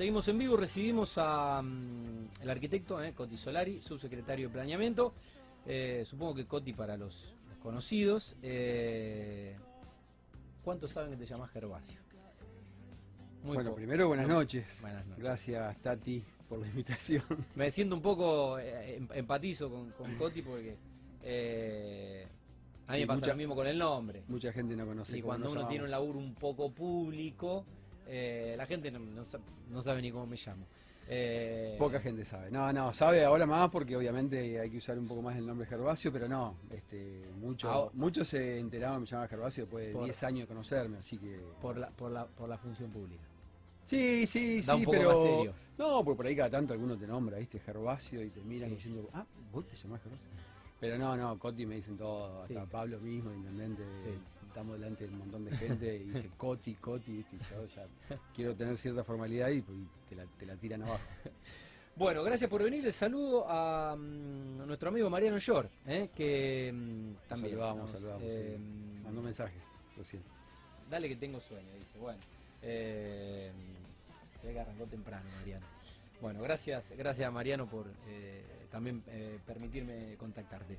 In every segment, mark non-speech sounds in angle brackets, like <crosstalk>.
Seguimos en vivo, recibimos a mm, el arquitecto eh, Coti Solari, subsecretario de Planeamiento. Eh, supongo que Coti para los, los conocidos. Eh, ¿Cuántos saben que te llamas Gervasio? Muy bueno, poco. primero buenas noches. Buenas noches. Gracias Tati por la invitación. <laughs> Me siento un poco, em- empatizo con, con Coti porque a mí Sí, me pasa mucha- lo mismo con el nombre. Mucha gente no conoce. Y cuando uno tiene un laburo un poco público, eh, la gente no, no sa- no sabe ni cómo me llamo. Eh, Poca gente sabe. No, no, sabe ahora más porque obviamente hay que usar un poco más el nombre Gervasio, pero no, este, muchos se enteraban que me llamaba Gervasio después de Por- 10 años de conocerme, así que... Por la, por, la, por la función pública. Sí, sí, Da sí, un poco pero... más serio. No, porque por ahí cada tanto alguno te nombra, ¿viste? Gervasio y te miran Sí. diciendo, ah, vos te llamás Gervasio. Pero no, no, Coti me dicen todo, Sí. hasta Pablo mismo, intendente, Sí. Estamos delante de un montón de gente y dice <laughs> Coti, Coti, ¿viste? Y yo ya quiero tener cierta formalidad y pues, te, la, te la tiran abajo. <laughs> Bueno, gracias por venir. El saludo a, mm, nuestro amigo Mariano Yor, eh, que mm, también. Saludamos, nos, saludamos, eh, sí. Mandó mensajes recién. Dale que tengo sueño, dice. Bueno, eh, se ve que arrancó temprano, Mariano. Bueno, gracias, gracias a Mariano por eh, también eh, permitirme contactarte.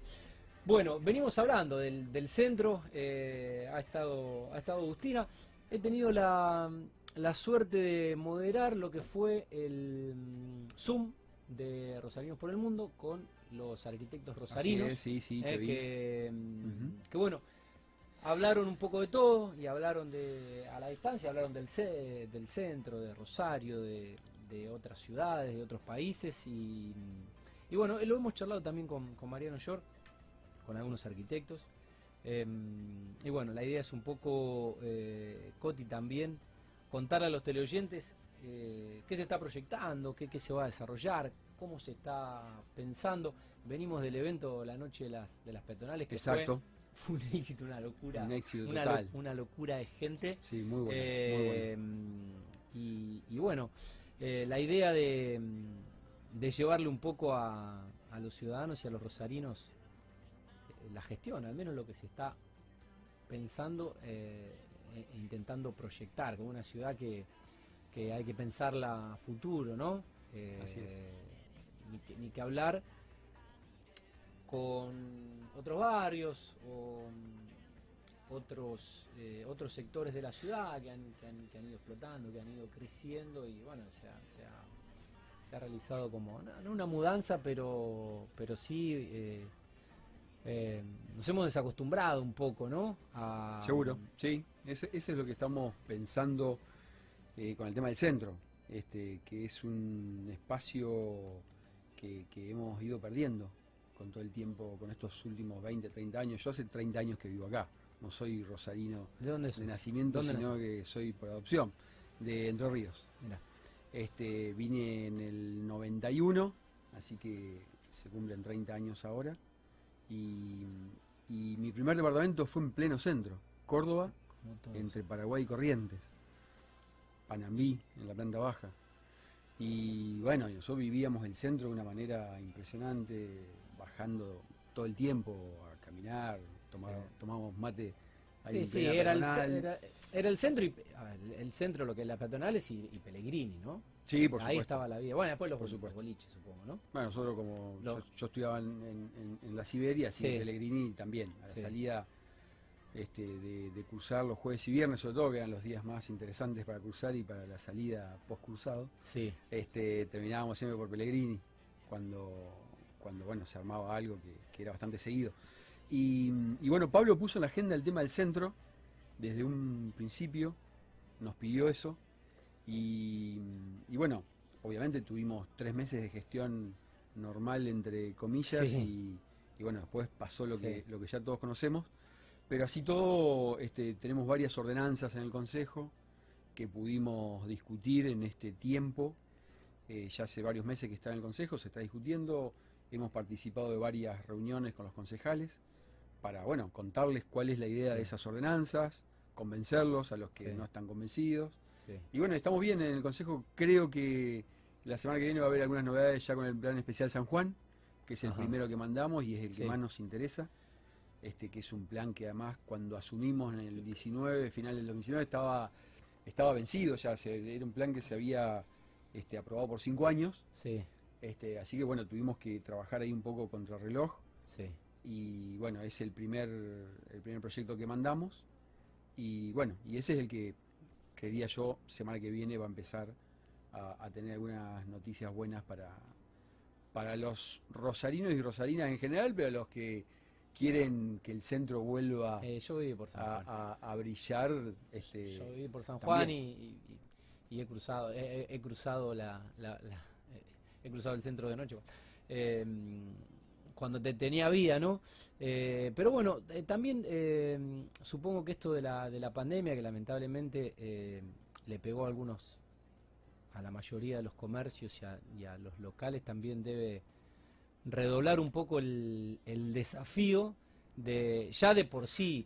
Bueno, venimos hablando del, del centro, eh, ha, estado, ha estado Agustina. He tenido la, la suerte de moderar lo que fue el mm, Zoom de Rosarinos por el Mundo con los arquitectos rosarinos. Es, sí, sí, Eh, que, mm, que bueno, hablaron un poco de todo y hablaron de, a la distancia, hablaron del, ce- del centro, de Rosario, de, de otras ciudades, de otros países y, y bueno, lo hemos charlado también con, con Mariano York, con algunos arquitectos. Eh, y bueno, la idea es un poco, eh, Coti también, contar a los teleoyentes eh, qué se está proyectando, qué, qué se va a desarrollar, cómo se está pensando. Venimos del evento la noche de las, de las peatonales, que Exacto, fue <laughs> un éxito, una locura. un éxito una, lo- total. una locura de gente. Sí, muy bueno, muy Eh, bueno. y, y bueno, eh, la idea de, de llevarle un poco a, a los ciudadanos y a los rosarinos la gestión, al menos lo que se está pensando eh, e- intentando proyectar como una ciudad que, que hay que pensarla a futuro, ¿no? Eh, Así es. Ni que, ni que hablar con otros barrios o otros eh, otros sectores de la ciudad que han, que, han, que han ido explotando, que han ido creciendo y bueno, se ha, se ha, se ha realizado como, no, no una mudanza, pero, pero sí eh, nos hemos desacostumbrado un poco, ¿no? A- Seguro, sí. Ese es lo que estamos pensando eh, con el tema del centro, este, que es un espacio que, que hemos ido perdiendo con todo el tiempo, con estos últimos 20, 30 años. Yo hace 30 años que vivo acá, no soy rosarino ¿De dónde sos? de nacimiento, ¿Dónde sino que soy por adopción, de Entre Ríos. Mirá. Este, vine en el 91, así que se cumplen 30 años ahora. Y, y mi primer departamento fue en pleno centro, Córdoba, entre Paraguay y Corrientes. Panambí, en la planta baja. Y bueno, nosotros vivíamos el centro de una manera impresionante, bajando todo el tiempo a caminar, tomar- Sí. tomábamos mate. ahí Sí, sí, era el, era, era el centro, y, ver, el centro lo que es las peatonales y, y Pellegrini, ¿no? Sí, por Ahí supuesto. estaba la vida. Bueno, después los, Por supuesto. los boliches, supongo, ¿no? Bueno, nosotros como Lo- yo, yo estudiaba en, en- en la Siberia, así Sí. que Pellegrini también, a la salida este, de, de cursar los jueves y viernes, sobre todo, que eran los días más interesantes para cursar y para la salida post cursado, Sí. este, terminábamos siempre por Pellegrini, cuando, cuando bueno, se armaba algo que, que era bastante seguido. Y, y bueno, Pablo puso en la agenda el tema del centro, desde un principio, nos pidió eso, y, y bueno, obviamente tuvimos tres meses de gestión normal, entre comillas, Sí. y, y bueno, después pasó lo, Sí. que, lo que ya todos conocemos, pero así todo, este, tenemos varias ordenanzas en el Consejo que pudimos discutir en este tiempo, eh, ya hace varios meses que está en el Consejo, se está discutiendo, hemos participado de varias reuniones con los concejales para, bueno, contarles cuál es la idea Sí. de esas ordenanzas, convencerlos a los que no están convencidos. Sí. Y bueno, estamos bien en el Consejo, creo que la semana que viene va a haber algunas novedades ya con el Plan Especial San Juan, que es el Ajá. primero que mandamos y es el Sí. que más nos interesa. Este, que es un plan que además cuando asumimos en el 19, final del 2019, estaba, estaba vencido ya, se- era un plan que se había este, aprobado por cinco años. Sí, Este, así que bueno, tuvimos que trabajar ahí un poco contra reloj. sí. Y bueno, es el primer, el primer proyecto que mandamos. Y bueno, y ese es el que creería yo, semana que viene va a empezar a, a tener algunas noticias buenas para, para los rosarinos y rosarinas en general, pero los que quieren que el centro vuelva Eh, yo viví por San a, Juan. a- a brillar. Este, Yo viví por San. Juan y, y- y he cruzado, he, cruzado la, la- la- eh, he cruzado el centro de noche. Eh, cuando te tenía vida, ¿no? Eh, pero bueno, eh, también eh, supongo que esto de la, de la pandemia, que lamentablemente le pegó a algunos, a la mayoría de los comercios y a, y a los locales, también debe redoblar un poco el, el desafío de ya de por sí,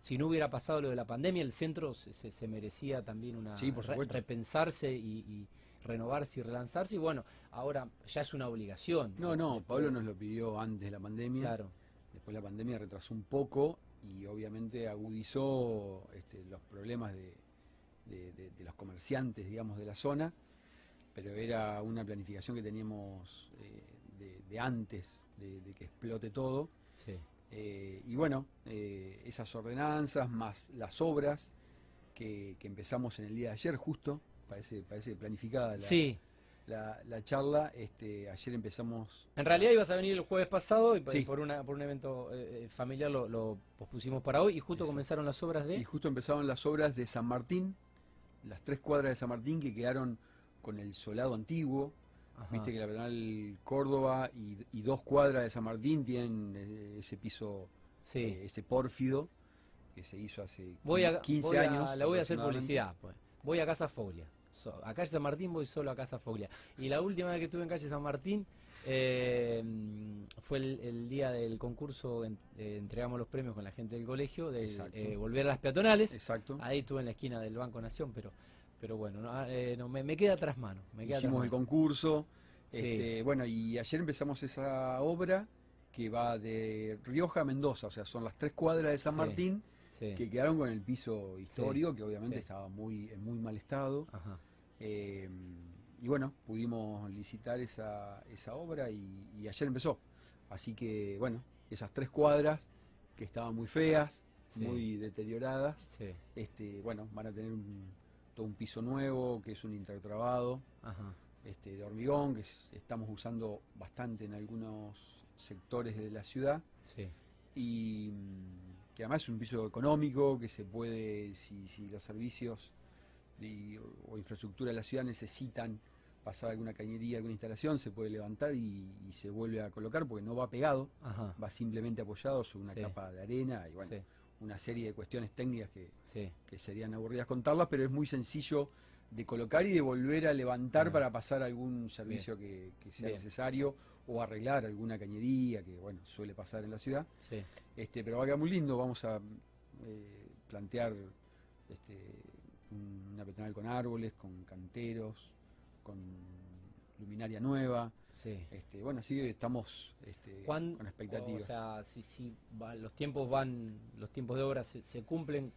si no hubiera pasado lo de la pandemia, el centro se, se- se merecía también una Sí, por re- supuesto. repensarse y, y renovarse y relanzarse. Y bueno, ahora ya es una obligación. no, no, Pablo nos lo pidió antes de la pandemia. Claro, Después la pandemia retrasó un poco y obviamente agudizó este, los problemas de, de- de- de los comerciantes, digamos, de la zona, pero era una planificación que teníamos eh, de, antes de, de que explote todo. sí. Eh, y bueno, eh, esas ordenanzas más las obras que, que empezamos en el día de ayer justo, parece, parece planificada la, Sí, la- la charla, este, ayer empezamos en realidad ibas a venir el jueves pasado y, por- Sí. por, una, por un evento eh, eh, familiar lo, lo pospusimos para hoy y justo Exacto. comenzaron las obras de... Y justo empezaron las obras de San Martín, las tres cuadras de San Martín que quedaron con el solado antiguo. Ajá. Viste que la Pedral Córdoba y, y dos cuadras de San Martín tienen eh, ese piso, Sí. eh, ese pórfido que se hizo hace Voy a, 15 voy a- años. Le voy a hacer publicidad. Pues. Voy a Casa Foglia. So- a calle San Martín voy solo a Casa Foglia. Y la última vez que estuve en calle San Martín eh, fue el, el día del concurso, en- eh, entregamos los premios con la gente del colegio, de eh, volver a las peatonales. Exacto. Ahí estuve en la esquina del Banco Nación, pero pero bueno, no, no, me, me queda tras mano. Me queda Hicimos tras el mano. concurso. Sí. este, bueno, y ayer empezamos esa obra que va de Rioja a Mendoza, o sea, son las tres cuadras de San Sí. Martín Sí. que quedaron con el piso histórico, que obviamente sí. estaba muy en muy mal estado. Ajá. Eh, y bueno, pudimos licitar esa, esa obra y, y ayer empezó. Así que bueno, esas tres cuadras que estaban muy feas, muy deterioradas, este, bueno, van a tener un- todo un piso nuevo, que es un intertrabado Ajá. este, de hormigón, que es- estamos usando bastante en algunos sectores de la ciudad Sí. y que además es un piso económico que se puede, si, si los servicios y- o infraestructura de la ciudad necesitan pasar alguna cañería, alguna instalación, se puede levantar y, y se vuelve a colocar porque no va pegado, Ajá. va simplemente apoyado sobre una Sí. capa de arena y bueno, Sí. una serie de cuestiones técnicas que, Sí. que serían aburridas contarlas, pero es muy sencillo de colocar y de volver a levantar Bien. para pasar algún servicio que, que sea Bien. necesario o arreglar alguna cañería que bueno suele pasar en la ciudad. Sí. Este, pero va a quedar muy lindo, vamos a eh, plantear este, un- una peatonal con árboles, con canteros, con luminaria nueva. Sí. Este, bueno, así estamos este, ¿Cuán- con expectativas. O sea, si, si va- los tiempos van, los tiempos de obra se, se cumplen,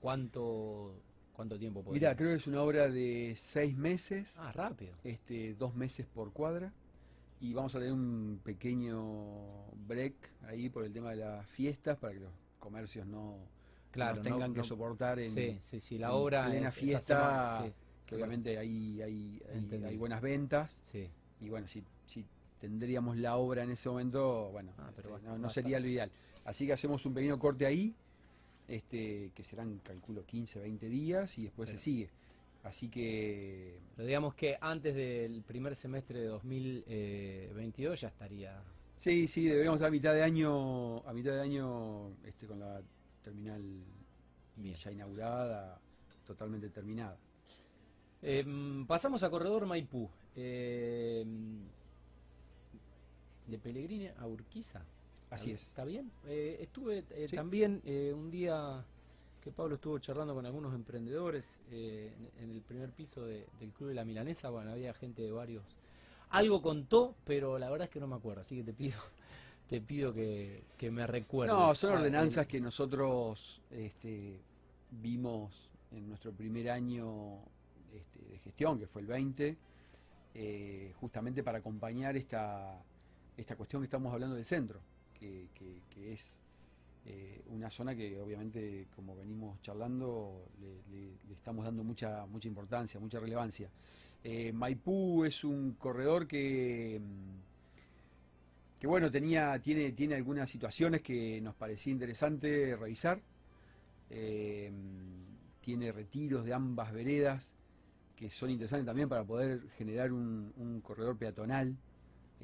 ¿cuánto, cuánto tiempo puede Mira, creo que es una obra de seis meses. Ah, rápido. este, dos meses por cuadra. Y vamos a tener un pequeño break ahí por el tema de las fiestas para que los comercios no, Claro, no tengan no- que no- soportar en, sí, sí, sí, la en obra plena es fiesta, semana, que obviamente hay, hay, hay- Entendí. hay buenas ventas. Sí, y bueno, si, si tendríamos la obra en ese momento, bueno, Ah, pero este, no, sería lo ideal. Así que hacemos un pequeño corte ahí, este, que serán, calculo, 15, 20 días y después Pero- se sigue. Así que pero digamos que antes del primer semestre de 2022 ya estaría. Sí, sí, deberíamos a mitad de año, a mitad de año este, con la terminal Bien. ya inaugurada, totalmente terminada. Eh, mm, pasamos a Corredor Maipú. Eh, de Pellegrini a Urquiza. Así ¿Está- es. ¿Está bien? Eh, estuve eh, Sí. también eh, un día que Pablo estuvo charlando con algunos emprendedores en, en el primer piso de- del Club de la Milanesa. Bueno, había gente de varios. Algo contó, pero la verdad es que no me acuerdo. Así que te pido, <laughs> te pido que, que me recuerdes. No, son Ah, ordenanzas que nosotros este, vimos en nuestro primer año este, de gestión, que fue el 20, eh, justamente para acompañar esta, esta cuestión que estamos hablando del centro, que, es eh, una zona que obviamente, como venimos charlando, le, estamos dando mucha, mucha importancia, mucha relevancia. Eh, Maipú es un corredor que, que bueno, tenía, tiene, tiene algunas situaciones que nos parecía interesante revisar. tiene retiros de ambas veredas que son interesantes también para poder generar un, corredor peatonal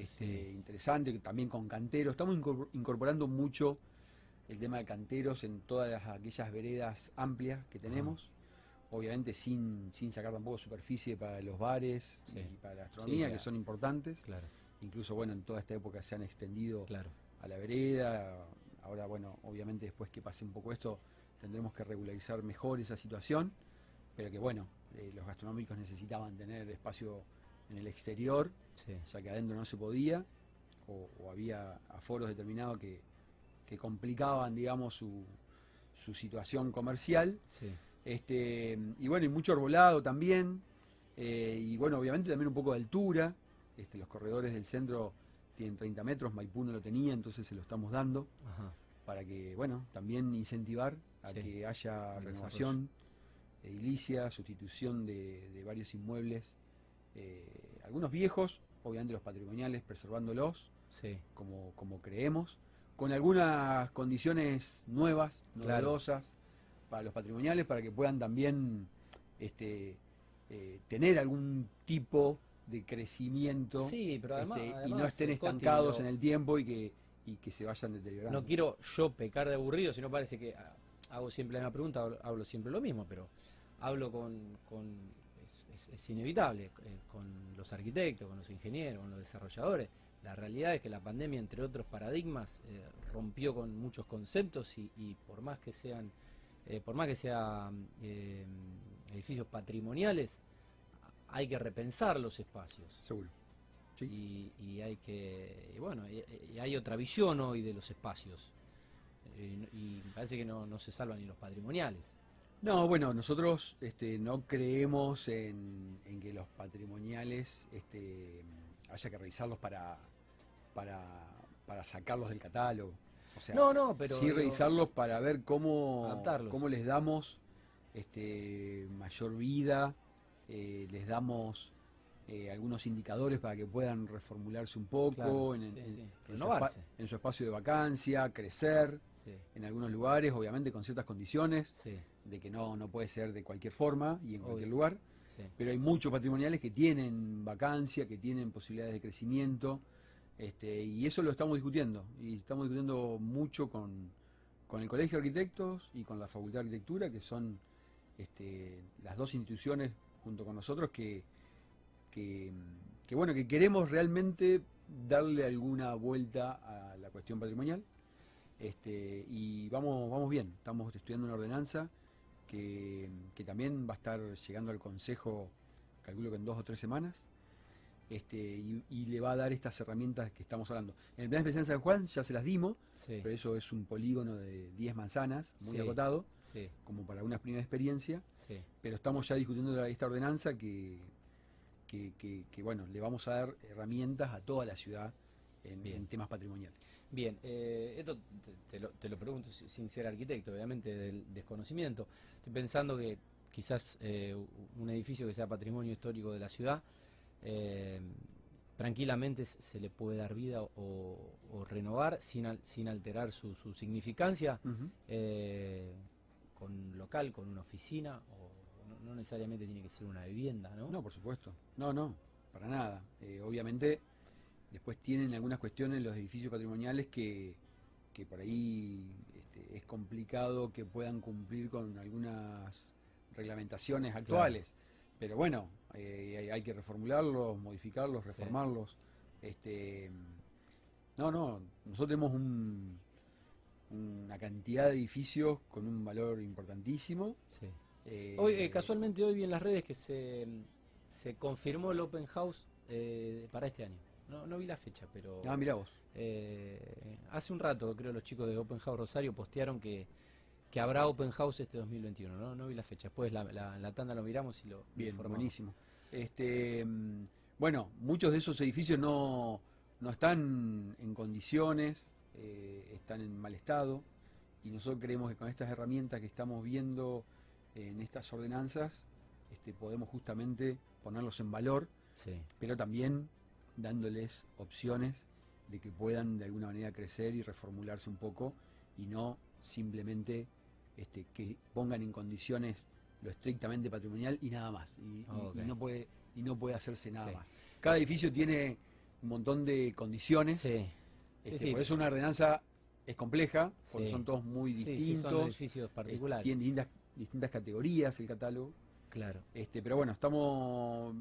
este, interesante, también con canteros. Estamos incorporando mucho el tema de canteros en todas aquellas veredas amplias que tenemos. Obviamente sin, sin sacar tampoco superficie para los bares y para la astronomía, que son importantes. Claro. Incluso, bueno, en toda esta época se han extendido a la vereda. Ahora, bueno, obviamente después que pase un poco esto, tendremos que regularizar mejor esa situación. Pero que, bueno, eh, los gastronómicos necesitaban tener espacio en el exterior, ya que adentro no se podía, o, había aforos determinados que, complicaban, digamos, su, su situación comercial. Este, y bueno, y mucho arbolado también, eh, y bueno, obviamente también un poco de altura. Este, los corredores del centro tienen 30 metros, Maipú no lo tenía, entonces se lo estamos dando. Para que, bueno, también incentivar a que haya renovación edilicia, sustitución de, varios inmuebles, eh, algunos viejos, obviamente los patrimoniales, preservándolos, como, como creemos, con algunas condiciones nuevas, novedosas para los patrimoniales, para que puedan también este, eh, tener algún tipo de crecimiento este, y no estén estancados en el tiempo y que, y que se vayan deteriorando. No quiero yo pecar de aburrido, sino parece que hago siempre la misma pregunta, hablo siempre lo mismo, pero hablo con, es, inevitable, eh, con los arquitectos, con los ingenieros, con los desarrolladores. La realidad es que la pandemia, entre otros paradigmas, eh, rompió con muchos conceptos y, por más que sean, eh, por más que sean edificios patrimoniales, hay que repensar los espacios. Seguro. Y, hay que, bueno, y, hay otra visión hoy de los espacios. y parece que no, no se salvan ni los patrimoniales. No, bueno, nosotros este, no creemos en, que los patrimoniales este, haya que revisarlos para, para, sacarlos del catálogo. O sea, no, no, pero sí revisarlos para ver cómo, cómo les damos este, mayor vida, eh, les damos eh, algunos indicadores para que puedan reformularse un poco en, en, su espacio de vacancia, crecer en algunos lugares, obviamente con ciertas condiciones, de que no, no puede ser de cualquier forma y en cualquier lugar. Pero hay muchos patrimoniales que tienen vacancia, que tienen posibilidades de crecimiento, este, y eso lo estamos discutiendo. Y estamos discutiendo mucho con, con el Colegio de Arquitectos y con la Facultad de Arquitectura, que son este, las dos instituciones junto con nosotros que, que, que, bueno, que queremos realmente darle alguna vuelta a la cuestión patrimonial. Este, y vamos, vamos bien, estamos estudiando una ordenanza que, también va a estar llegando al Consejo, calculo que en dos o tres semanas, este, y, le va a dar estas herramientas que estamos hablando. En el plan especial de San Juan ya se las dimos, pero eso es un polígono de 10 manzanas, muy acotado, como para una primera experiencia, pero estamos ya discutiendo esta ordenanza que, que, bueno, le vamos a dar herramientas a toda la ciudad en temas patrimoniales. Bien, eh, esto te, lo, pregunto sin ser arquitecto, obviamente del desconocimiento. Estoy pensando que quizás eh, un edificio que sea patrimonio histórico de la ciudad, eh, tranquilamente se le puede dar vida o, renovar sin, sin alterar su, significancia, con local, con una oficina, o no, necesariamente tiene que ser una vivienda, ¿no? No, por supuesto. No, no, para nada. obviamente Después tienen algunas cuestiones los edificios patrimoniales que, por ahí este, es complicado que puedan cumplir con algunas reglamentaciones actuales. Pero bueno, eh, hay, que reformularlos, modificarlos, reformarlos. Este, no, no, nosotros tenemos una cantidad de edificios con un valor importantísimo. Eh, hoy, eh, casualmente hoy vi en las redes que se, se confirmó el Open House para este año. No, no vi la fecha, pero. Ah, mira vos. Eh, hace un rato, creo, los chicos de Open House Rosario postearon que, que habrá Open House este 2021, ¿no? No vi la fecha. Después la, la, la tanda lo miramos y lo Bien, informamos. buenísimo. Este, mm, bueno, muchos de esos edificios no, no están en condiciones, eh, están en mal estado, y nosotros creemos que con estas herramientas que estamos viendo en estas ordenanzas, este, podemos justamente ponerlos en valor, Sí. pero también dándoles opciones de que puedan de alguna manera crecer y reformularse un poco y no simplemente este, que pongan en condiciones lo estrictamente patrimonial y nada más y, y- Ok. y no puede y no puede hacerse nada Sí. más cada edificio tiene un montón de condiciones Sí. este, sí. por eso una ordenanza es compleja porque son todos muy distintos son edificios eh, particulares. tienen distintas, distintas categorías el catálogo Claro. este, pero bueno, estamos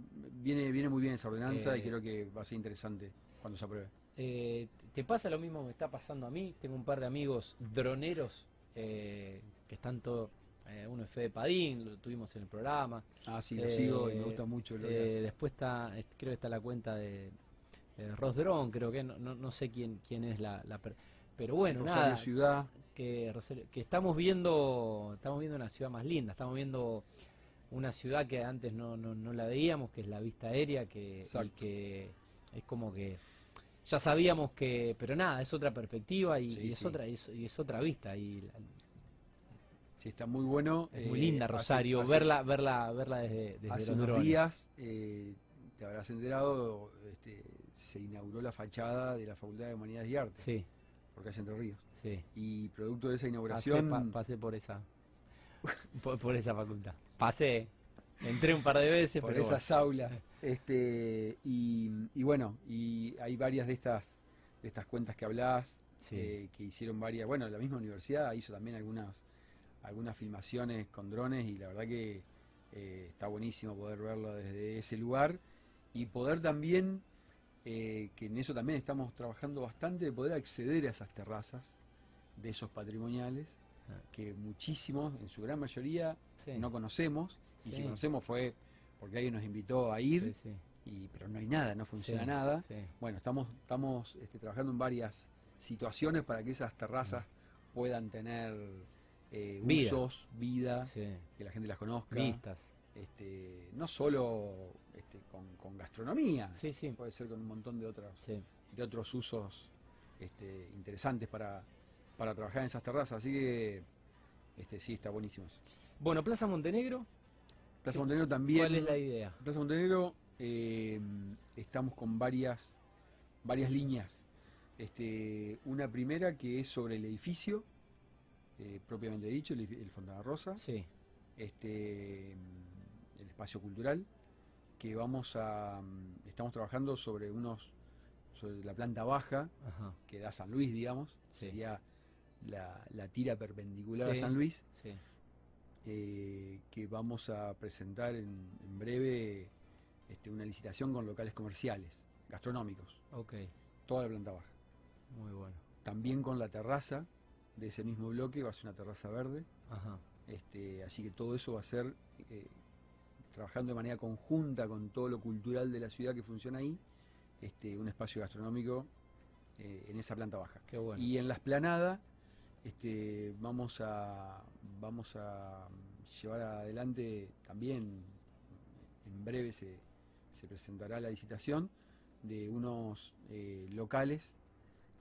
viene viene muy bien esa ordenanza y Eh, creo que va a ser interesante cuando se apruebe. Eh, ¿Te pasa lo mismo que me está pasando a mí? Tengo un par de amigos droneros eh, que están todos. eh, uno es Fede Padín, lo tuvimos en el programa. Ah, sí, lo eh, sigo y me gusta mucho lo Eh, después está, eh, creo que está la cuenta de eh, Ross Drone, creo que no, no, no sé quién quién es la, la per- pero bueno, Rosario nada, Ciudad, que, que estamos viendo estamos viendo una ciudad más linda, estamos viendo una ciudad que antes no, no, no la veíamos, que es la vista aérea, que, y que es como que ya sabíamos que, pero nada, es otra perspectiva y, Sí, y es sí. otra y es, y es otra vista y la- sí, está muy bueno. es muy eh, linda hace- Rosario, hace- verla verla verla desde, desde Hace los unos drones. días, eh, te habrás enterado, este, se inauguró la fachada de la Facultad de Humanidades y Artes, Sí, por calle Entre Ríos. sí. Y producto de esa Pasé, inauguración, pa- pasé por esa <laughs> por, por esa facultad. Pasé, entré un par de veces, por pero esas aulas, este, y, y bueno, y hay varias de estas, de estas cuentas que hablás, Sí. que, que hicieron varias, bueno, la misma universidad hizo también algunas, algunas filmaciones con drones y la verdad que eh, está buenísimo poder verlo desde ese lugar y poder también, eh, que en eso también estamos trabajando bastante, de poder acceder a esas terrazas de esos patrimoniales. Que muchísimos, en su gran mayoría, Sí. no conocemos, y si conocemos fue porque alguien nos invitó a ir, Sí, y, pero no hay nada, no funciona nada. Bueno, estamos, estamos este, trabajando en varias situaciones para que esas terrazas puedan tener eh, Vida. usos, vida, que la gente las conozca. Vistas. Este, no solo este, con, con gastronomía, Sí, sí. puede ser con un montón de otros, de otros usos este, interesantes para, para trabajar en esas terrazas. Así que este, sí, está buenísimo. eso. Bueno, Plaza Montenegro, Plaza Montenegro también. ¿cuál es la idea? Plaza Montenegro eh, estamos con varias, varias líneas. Este, una primera que es sobre el edificio, eh, propiamente dicho, el, el Fontana Rosa, Sí. este, el espacio cultural, que vamos a, estamos trabajando sobre unos, sobre la planta baja, Ajá. que da San Luis, digamos, Sí. sería la, la tira perpendicular Sí. a San Luis, Sí. eh, que vamos a presentar en, en breve este, una licitación con locales comerciales, gastronómicos, Ok. toda la planta baja. Muy bueno. También con la terraza de ese mismo bloque, va a ser una terraza verde, Ajá. este, así que todo eso va a ser eh, trabajando de manera conjunta con todo lo cultural de la ciudad que funciona ahí, este, un espacio gastronómico eh, en esa planta baja. Qué bueno. Y en la esplanada este, vamos a vamos a llevar adelante también en breve se, se presentará la licitación de unos eh, locales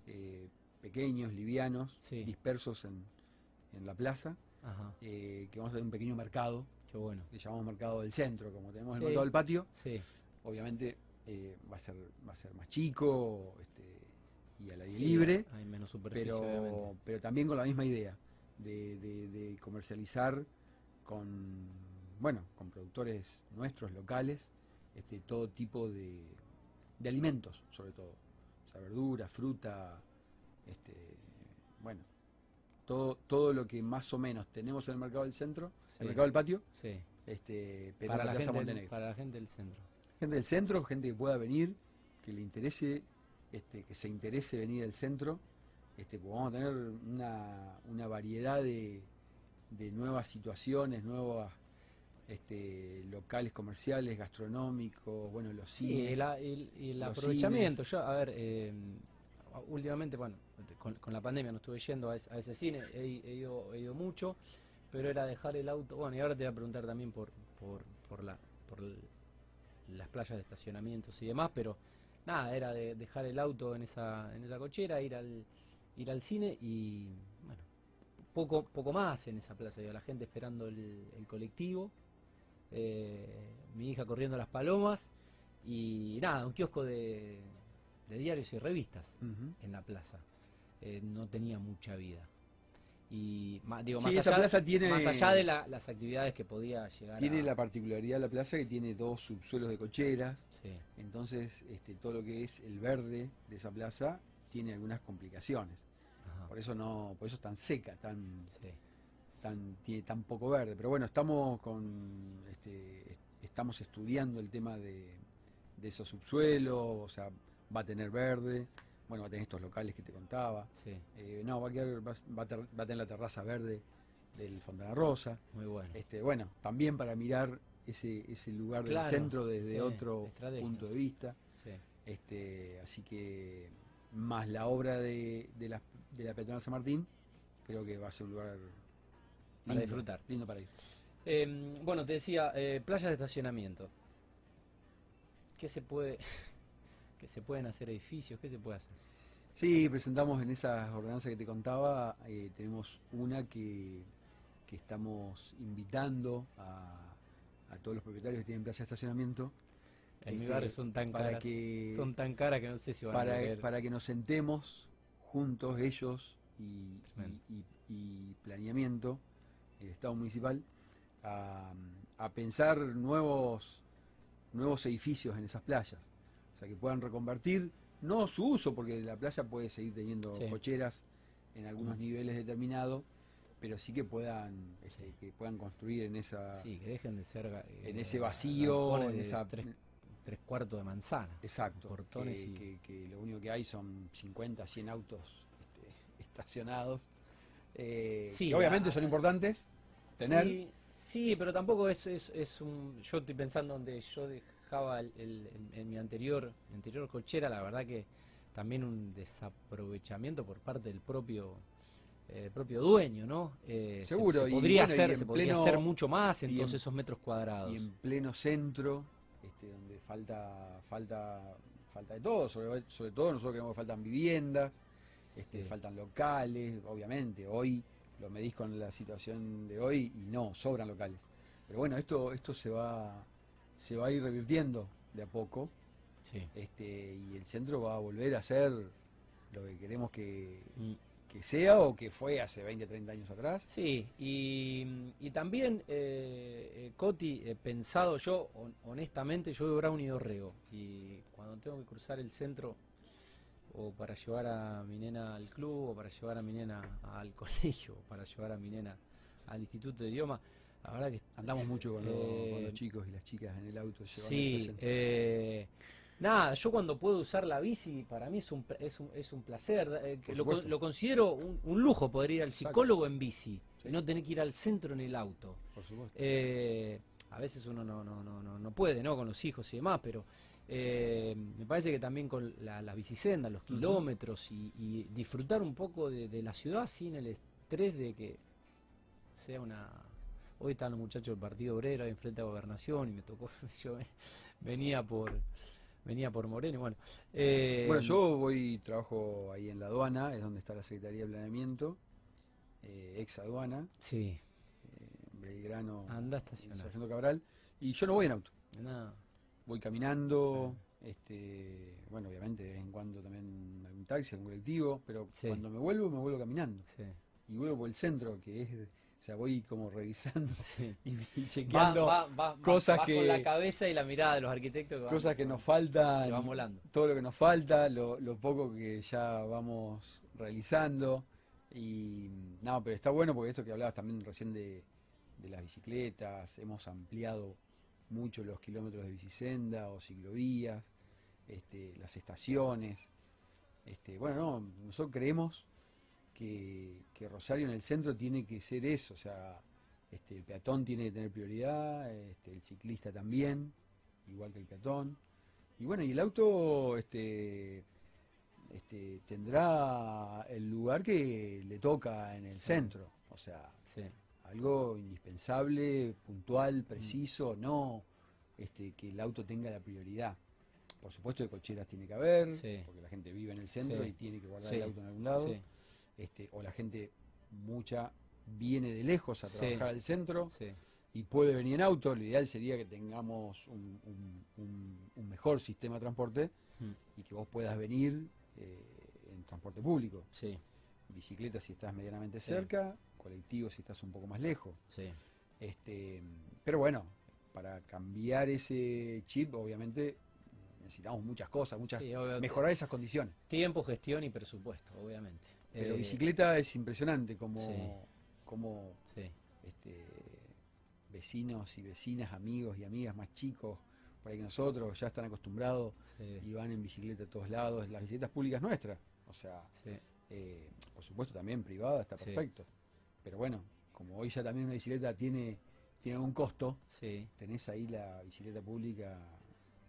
eh, pequeños, livianos, Sí. dispersos en, en la plaza, Ajá. eh, que vamos a tener un pequeño mercado, Qué bueno. que llamamos mercado del centro, como tenemos Sí. el mercado del patio, Sí. obviamente eh, va a ser va a ser más chico este, y al aire Sí, libre Hay menos superficie, pero, obviamente. pero también con la misma idea de, de- de comercializar con bueno con productores nuestros locales este todo tipo de, de alimentos sobre todo o sea verdura fruta este bueno todo todo lo que más o menos tenemos en el mercado del centro Sí. el mercado del patio Sí. este pero Para la, Plaza gente, Montenegro para la gente del centro. gente del centro, gente que pueda venir, que le interese, este, que se interese venir al centro, este, pues vamos a tener una, una variedad de, de nuevas situaciones, nuevas este, locales comerciales, gastronómicos, bueno, los Sí, cines. el, el- el los aprovechamiento. cines. Yo, a ver, eh, últimamente, bueno, con, con la pandemia no estuve yendo a, ese- a ese cine, he, he ido, he ido mucho, pero era dejar el auto, bueno, y ahora te voy a preguntar también por, por, por, la, por el- las playas de estacionamientos y demás, pero nada, era de dejar el auto en esa, en esa cochera, ir al, ir al cine y, bueno, poco, poco más en esa plaza, digo, la gente esperando el, el colectivo, eh, mi hija corriendo las palomas y nada, un kiosco de, de diarios y revistas en la plaza. Eh, no tenía mucha vida. Y ma- digo, Sí, más, esa allá, plaza tiene- más allá de la- las actividades que podía llegar Tiene a... la particularidad de la plaza que tiene dos subsuelos de cocheras, Sí, entonces este, todo lo que es el verde de esa plaza tiene algunas complicaciones. ajá, Por eso no, por eso es tan seca, tan, sí. tan, tiene tan poco verde. Pero bueno, estamos con este, est- estamos estudiando el tema de, de esos subsuelos, o sea, va a tener verde, bueno, va a tener estos locales que te contaba. sí, Eh, no, va a, quedar- va, va a ter- va a tener la terraza verde del Fontana Rosa. muy bueno. Este, bueno, también para mirar ese, ese lugar Claro, del centro desde sí, otro estrategia. punto de vista. Sí, Este, así que más la obra de, de la, de la San Martín, creo que va a ser un lugar Para disfrutar. Lindo para ir. Eh, bueno, te decía, eh, playas de estacionamiento. ¿Qué se puede... ¿Qué se pueden hacer edificios? ¿Qué se puede hacer? Sí, presentamos en esas ordenanzas que te contaba, eh, tenemos una que, que estamos invitando a, a todos los propietarios que tienen plaza de estacionamiento. En mi este, barrio son tan para caras. que Son tan caras que no sé si van a para, querer. para que nos sentemos juntos, ellos y- y- y planeamiento, el Estado municipal, a, a pensar nuevos, nuevos edificios en esas playas. O sea, que puedan reconvertir, no su uso, porque la playa puede seguir teniendo Sí. cocheras en algunos niveles determinados, pero sí que puedan, este, que puedan construir en esa Sí, que dejen de ser... eh, en ese vacío, en de esa Tres, tres cuartos de manzana. Exacto, portones que, y- que- que lo único que hay son 50, 100 autos este, <laughs> estacionados. eh, Sí, que obviamente la- son importantes tener. Sí, sí, pero tampoco es, es, es un... Yo estoy pensando donde yo dejaba el, el- en, en mi anterior, anterior cochera, la verdad que también un desaprovechamiento por parte del propio eh, propio dueño, ¿no? Eh, se- Seguro, se, podría bueno, y hacer, se podría pleno- hacer mucho más en todos esos metros cuadrados. Y en pleno centro, este, donde falta, falta, falta de todo, sobre, sobre todo nosotros creemos que faltan viviendas, este, Sí. faltan locales, obviamente, hoy lo medís con la situación de hoy y no, sobran locales. Pero bueno, esto, esto se va, se va a ir revirtiendo de a poco. Sí. este, y el centro va a volver a ser lo que queremos que, Mm. que sea o que fue hace 20, 30 años atrás. Sí, y, y también, eh, eh, Coti, he pensado yo, hon- honestamente, yo vivo Brown y Dorrego, y cuando tengo que cruzar el centro, o para llevar a mi nena al club, o para llevar a mi nena al <laughs> colegio, o para llevar a mi nena al instituto de idioma, la verdad que Andamos mucho con, los- con Eh, los chicos y las chicas en el auto. Sí, eh, nada, yo cuando puedo usar la bici, para mí es un, es un, es un placer. eh, que lo, considero un, un lujo poder ir al Exacto. psicólogo en bici Sí. y no tener que ir al centro en el auto. por supuesto. Eh, a veces uno no, no, no, no, no puede, ¿no? Con los hijos y demás, pero eh, me parece que también con la, las bicisendas, los kilómetros y, y disfrutar un poco de, de la ciudad sin el estrés de que sea una... Hoy están los muchachos del Partido Obrero ahí enfrente a Gobernación y me tocó, <laughs> yo ve- venía por venía por Moreno, bueno. eh, bueno, yo voy, trabajo ahí en la aduana, es donde está la Secretaría de Planeamiento, eh, ex aduana, Sí, eh, Belgrano, anda. Sargento Cabral, y yo no voy en auto. No, voy caminando, este, bueno, obviamente de vez en cuando también algún taxi, algún colectivo, pero Sí. cuando me vuelvo, me vuelvo caminando. sí, Y vuelvo por el centro, que es, o sea, voy como revisando <laughs> y, chequeando va- va- va- cosas que- con la cabeza y la mirada de los arquitectos que van- cosas que nos que faltan, van volando. todo lo que nos falta, lo, lo poco que ya vamos realizando. Y no, pero está bueno porque esto que hablabas también recién de, de las bicicletas, hemos ampliado mucho los kilómetros de bicisenda o ciclovías, este, las estaciones. Este, bueno, no, nosotros creemos que, que Rosario en el centro tiene que ser eso, o sea, este, el peatón tiene que tener prioridad, este, el ciclista también, igual que el peatón. Y bueno, y el auto, este, este, tendrá el lugar que le toca en el centro. O sea, Sí. algo indispensable, puntual, preciso, Mm. no este, que el auto tenga la prioridad. Por supuesto que cocheras tiene que haber, Sí. porque la gente vive en el centro Sí. y tiene que guardar Sí. el auto en algún lado. Este, o la gente mucha viene de lejos a Sí. trabajar al centro Sí. y puede venir en auto. Lo ideal sería que tengamos un, un- un- un mejor sistema de transporte Mm. y que vos puedas venir eh, en transporte público. Sí. Bicicleta si estás medianamente cerca, colectivo si estás un poco más lejos. Este, pero bueno, para cambiar ese chip, obviamente necesitamos muchas cosas, muchas mejorar esas condiciones. Tiempo, gestión y presupuesto, obviamente. Pero Eh, bicicleta es impresionante como, sí. como Sí. este, vecinos y vecinas, amigos y amigas más chicos, por ahí que nosotros, ya están acostumbrados Sí. y van en bicicleta a todos lados, las bicicletas públicas nuestras, o sea, eh, por supuesto también privada, está perfecto, pero bueno, como hoy ya también una bicicleta tiene, tiene un costo, tenés ahí la bicicleta pública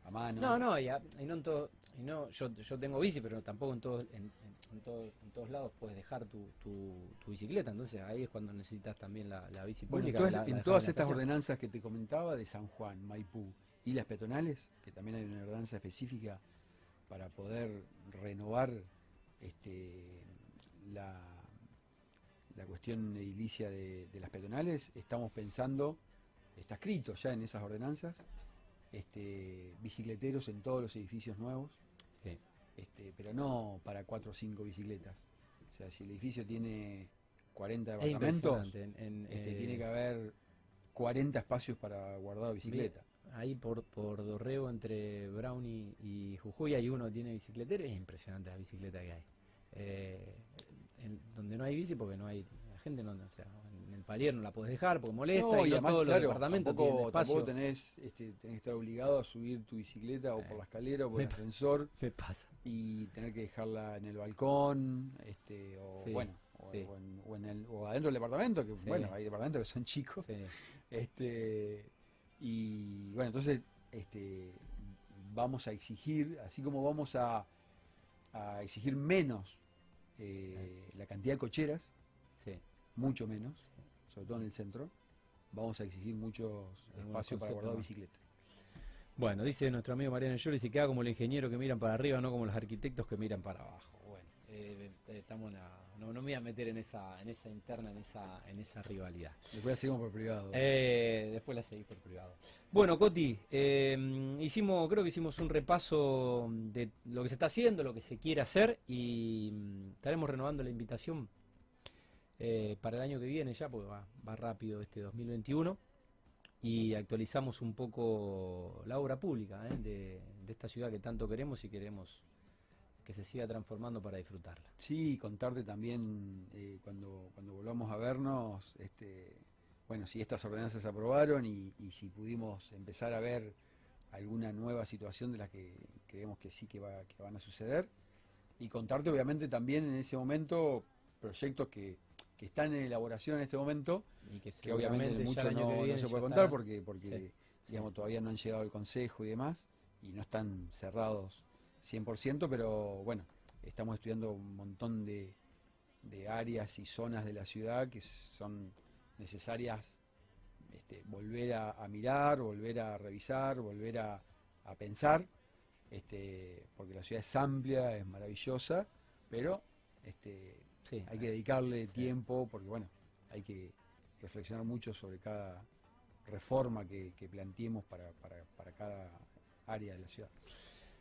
a mano. No, no, y, a- y no en todo, y no, yo, yo tengo bici, pero tampoco en todos, en, en- en todo- en todos lados puedes dejar tu, tu, tu bicicleta, entonces ahí es cuando necesitas también la, la bici Bueno, en pública. todas, la- en estas ordenanzas que te comentaba de San Juan, Maipú y las peatonales, que también hay una ordenanza específica para poder renovar este, la, la cuestión edilicia de, de las peatonales, estamos pensando, está escrito ya en esas ordenanzas, este, bicicleteros en todos los edificios nuevos, Sí. este, pero no para cuatro o cinco bicicletas. O sea, si el edificio tiene 40 Es departamentos, impresionante. en- en, este, eh, tiene que haber 40 espacios para guardar bicicleta. Ahí por, por Dorrego, entre Brown y, y Jujuy, hay uno que tiene bicicletero. Es impresionante la bicicleta que hay. Eh, en- donde no hay bici, porque no hay. La gente no. O sea, palier no la puedes dejar porque molesta No, y, no además, todos claro, los departamentos tampoco, tienen espacio. tampoco tenés, este, tenés que estar obligado a subir tu bicicleta o por la escalera o por el <laughs> me- ascensor ¿Qué pasa? y tener que dejarla en el balcón, este, o Sí, bueno, o, sí. o en, o en el, o adentro del departamento, que Sí. bueno, hay departamentos que son chicos, este, y bueno, entonces, este, vamos a exigir, así como vamos a, a exigir menos eh, la cantidad de cocheras, mucho menos, sobre todo en el centro, vamos a exigir muchos buen espacios para guardar bicicleta. Bueno, dice nuestro amigo Mariano Llori, se queda como el ingeniero que miran para arriba, no como los arquitectos que miran para abajo. Bueno, eh, eh, estamos en la- no, no me voy a meter en esa, en esa interna, en esa, en esa rivalidad. Después la seguimos por privado. Eh, después la seguís por privado. Bueno, Coti, eh, hicimos, creo que hicimos un repaso de lo que se está haciendo, lo que se quiere hacer y mm, estaremos renovando la invitación eh, para el año que viene ya, porque va, va rápido este 2021 y actualizamos un poco la obra pública ¿eh? de, de esta ciudad que tanto queremos y queremos que se siga transformando para disfrutarla. Sí, contarte también eh, cuando, cuando volvamos a vernos, este, bueno, si estas ordenanzas se aprobaron y, y si pudimos empezar a ver alguna nueva situación de las que creemos que sí que, va, que van a suceder. Y contarte obviamente también en ese momento proyectos que, que están en elaboración en este momento, Y que, que obviamente mucho no, que no se puede contar porque, porque Sí, digamos, sí. todavía no han llegado al consejo y demás, y no están cerrados 100%, pero bueno, estamos estudiando un montón de, de áreas y zonas de la ciudad que son necesarias este, volver a, a mirar, volver a revisar, volver a, a pensar, este, porque la ciudad es amplia, es maravillosa, pero este, Sí, hay que dedicarle Sí. tiempo porque, bueno, hay que reflexionar mucho sobre cada reforma que, que planteemos para, para, para cada área de la ciudad.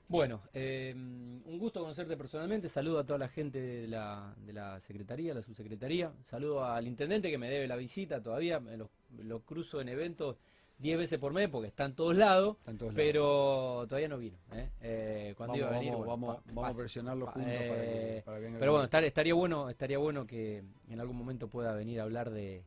Bueno, eh, un gusto conocerte personalmente. Saludo a toda la gente de la, de la secretaría, la subsecretaría. Saludo al intendente que me debe la visita todavía. Me lo, lo cruzo en eventos 10 veces por mes porque está en todos lados. Están todos lados. Pero todavía no vino. ¿eh? Eh, cuando vamos, iba a venir, vamos, bueno, vamos, vamos a presionarlo juntos para, que, eh, para que venga Pero bueno, estar- estaría bueno, estaría bueno que en algún momento pueda venir a hablar de,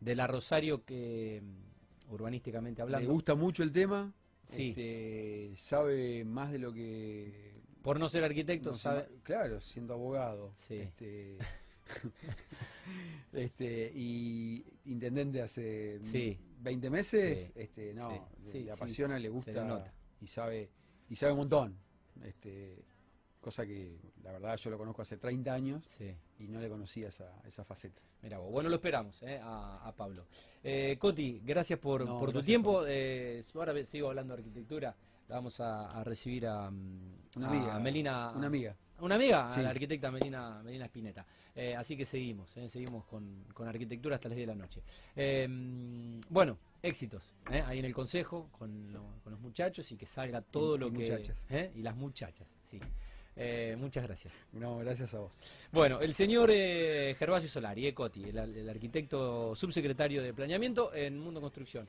de la Rosario que mm, urbanísticamente le hablando. gusta mucho el tema, Sí. este, sabe más de lo que Por no ser arquitecto, no sabe. claro, siendo abogado, Sí. este, <laughs> <laughs> este, y intendente hace Sí. 20 meses, Sí. este, no, Sí. le, apasiona, le gusta le nota. y sabe y sabe un montón. Este, cosa que la verdad yo lo conozco hace 30 años y no le conocía esa, esa faceta. Mira vos. Bueno, lo esperamos eh, a, a Pablo. Eh, Coti, gracias por, No, por tu tiempo. Eh, ahora sigo hablando de arquitectura. La vamos a, a recibir a, mm, Una a amiga, Melina. Una amiga. Una amiga, Sí. a la arquitecta Melina, Melina Spinetta. Eh, así que seguimos, eh, seguimos con, con arquitectura hasta las 10 de la noche. Eh, bueno, éxitos ahí en el consejo con, lo- con los muchachos y que salga todo Y- lo y que. muchachas. eh, y las muchachas, sí. Muchas gracias. No, gracias a vos. Bueno, el señor eh, Gervasio Solari, Coti, el, el arquitecto subsecretario de Planeamiento en Mundo Construcción.